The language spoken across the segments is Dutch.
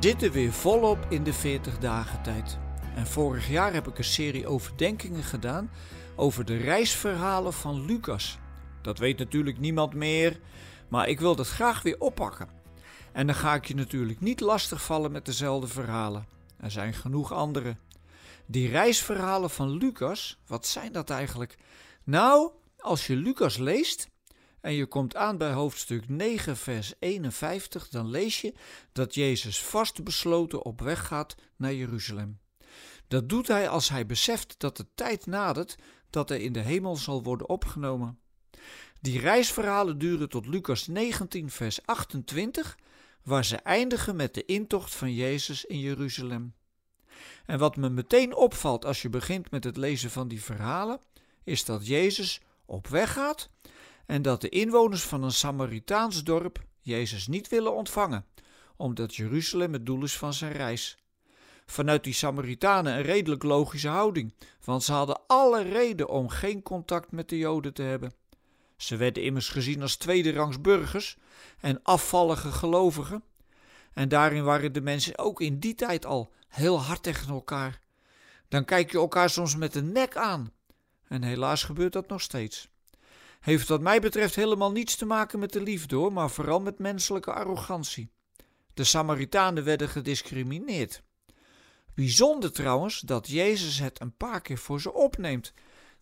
zitten weer volop in de 40 dagen tijd. En vorig jaar heb ik een serie overdenkingen gedaan over de reisverhalen van Lucas. Dat weet natuurlijk niemand meer, maar ik wil dat graag weer oppakken. En dan ga ik je natuurlijk niet lastigvallen met dezelfde verhalen. Er zijn genoeg andere. Die reisverhalen van Lucas, wat zijn dat eigenlijk? Nou, als je Lucas leest, en je komt aan bij hoofdstuk 9, vers 51, dan lees je dat Jezus vastbesloten op weg gaat naar Jeruzalem. Dat doet hij als hij beseft dat de tijd nadert dat hij in de hemel zal worden opgenomen. Die reisverhalen duren tot Lucas 19, vers 28, waar ze eindigen met de intocht van Jezus in Jeruzalem. En wat me meteen opvalt als je begint met het lezen van die verhalen, is dat Jezus op weg gaat en dat de inwoners van een Samaritaans dorp Jezus niet willen ontvangen, omdat Jeruzalem het doel is van zijn reis. Vanuit die Samaritanen een redelijk logische houding, want ze hadden alle reden om geen contact met de Joden te hebben. Ze werden immers gezien als tweederangs burgers en afvallige gelovigen. En daarin waren de mensen ook in die tijd al heel hard tegen elkaar. Dan kijk je elkaar soms met de nek aan. En helaas gebeurt dat nog steeds heeft wat mij betreft helemaal niets te maken met de liefde hoor, maar vooral met menselijke arrogantie. De Samaritanen werden gediscrimineerd. Bijzonder trouwens dat Jezus het een paar keer voor ze opneemt.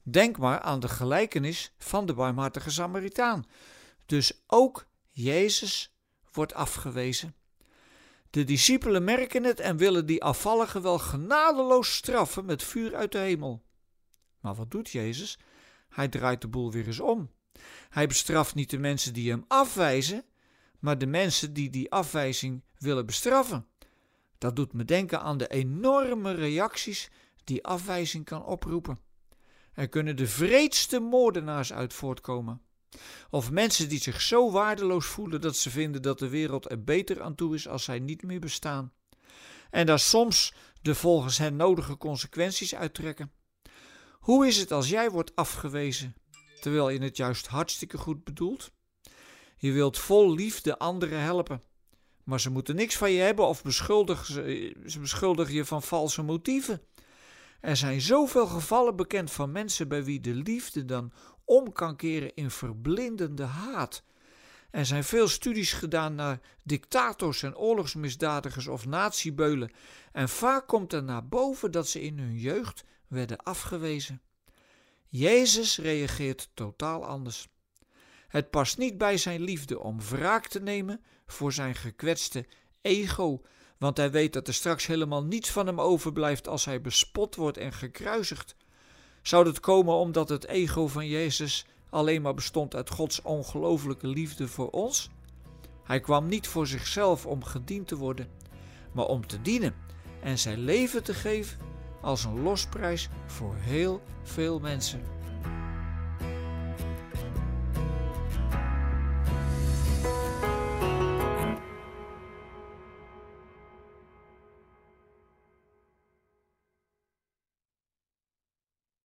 Denk maar aan de gelijkenis van de barmhartige Samaritaan. Dus ook Jezus wordt afgewezen. De discipelen merken het en willen die afvallige wel genadeloos straffen met vuur uit de hemel. Maar wat doet Jezus? Hij draait de boel weer eens om. Hij bestraft niet de mensen die hem afwijzen, maar de mensen die die afwijzing willen bestraffen. Dat doet me denken aan de enorme reacties die afwijzing kan oproepen. Er kunnen de vreedste moordenaars uit voortkomen. Of mensen die zich zo waardeloos voelen dat ze vinden dat de wereld er beter aan toe is als zij niet meer bestaan. En daar soms de volgens hen nodige consequenties uittrekken. Hoe is het als jij wordt afgewezen, terwijl je het juist hartstikke goed bedoelt? Je wilt vol liefde anderen helpen, maar ze moeten niks van je hebben of beschuldigen ze, ze beschuldigen je van valse motieven. Er zijn zoveel gevallen bekend van mensen bij wie de liefde dan om kan keren in verblindende haat. Er zijn veel studies gedaan naar dictators en oorlogsmisdadigers of natiebeulen. En vaak komt er naar boven dat ze in hun jeugd werden afgewezen. Jezus reageert totaal anders. Het past niet bij zijn liefde om wraak te nemen voor zijn gekwetste ego, want hij weet dat er straks helemaal niets van hem overblijft als hij bespot wordt en gekruisigd. Zou dat komen omdat het ego van Jezus alleen maar bestond uit Gods ongelooflijke liefde voor ons? Hij kwam niet voor zichzelf om gediend te worden, maar om te dienen en zijn leven te geven als een losprijs voor heel veel mensen.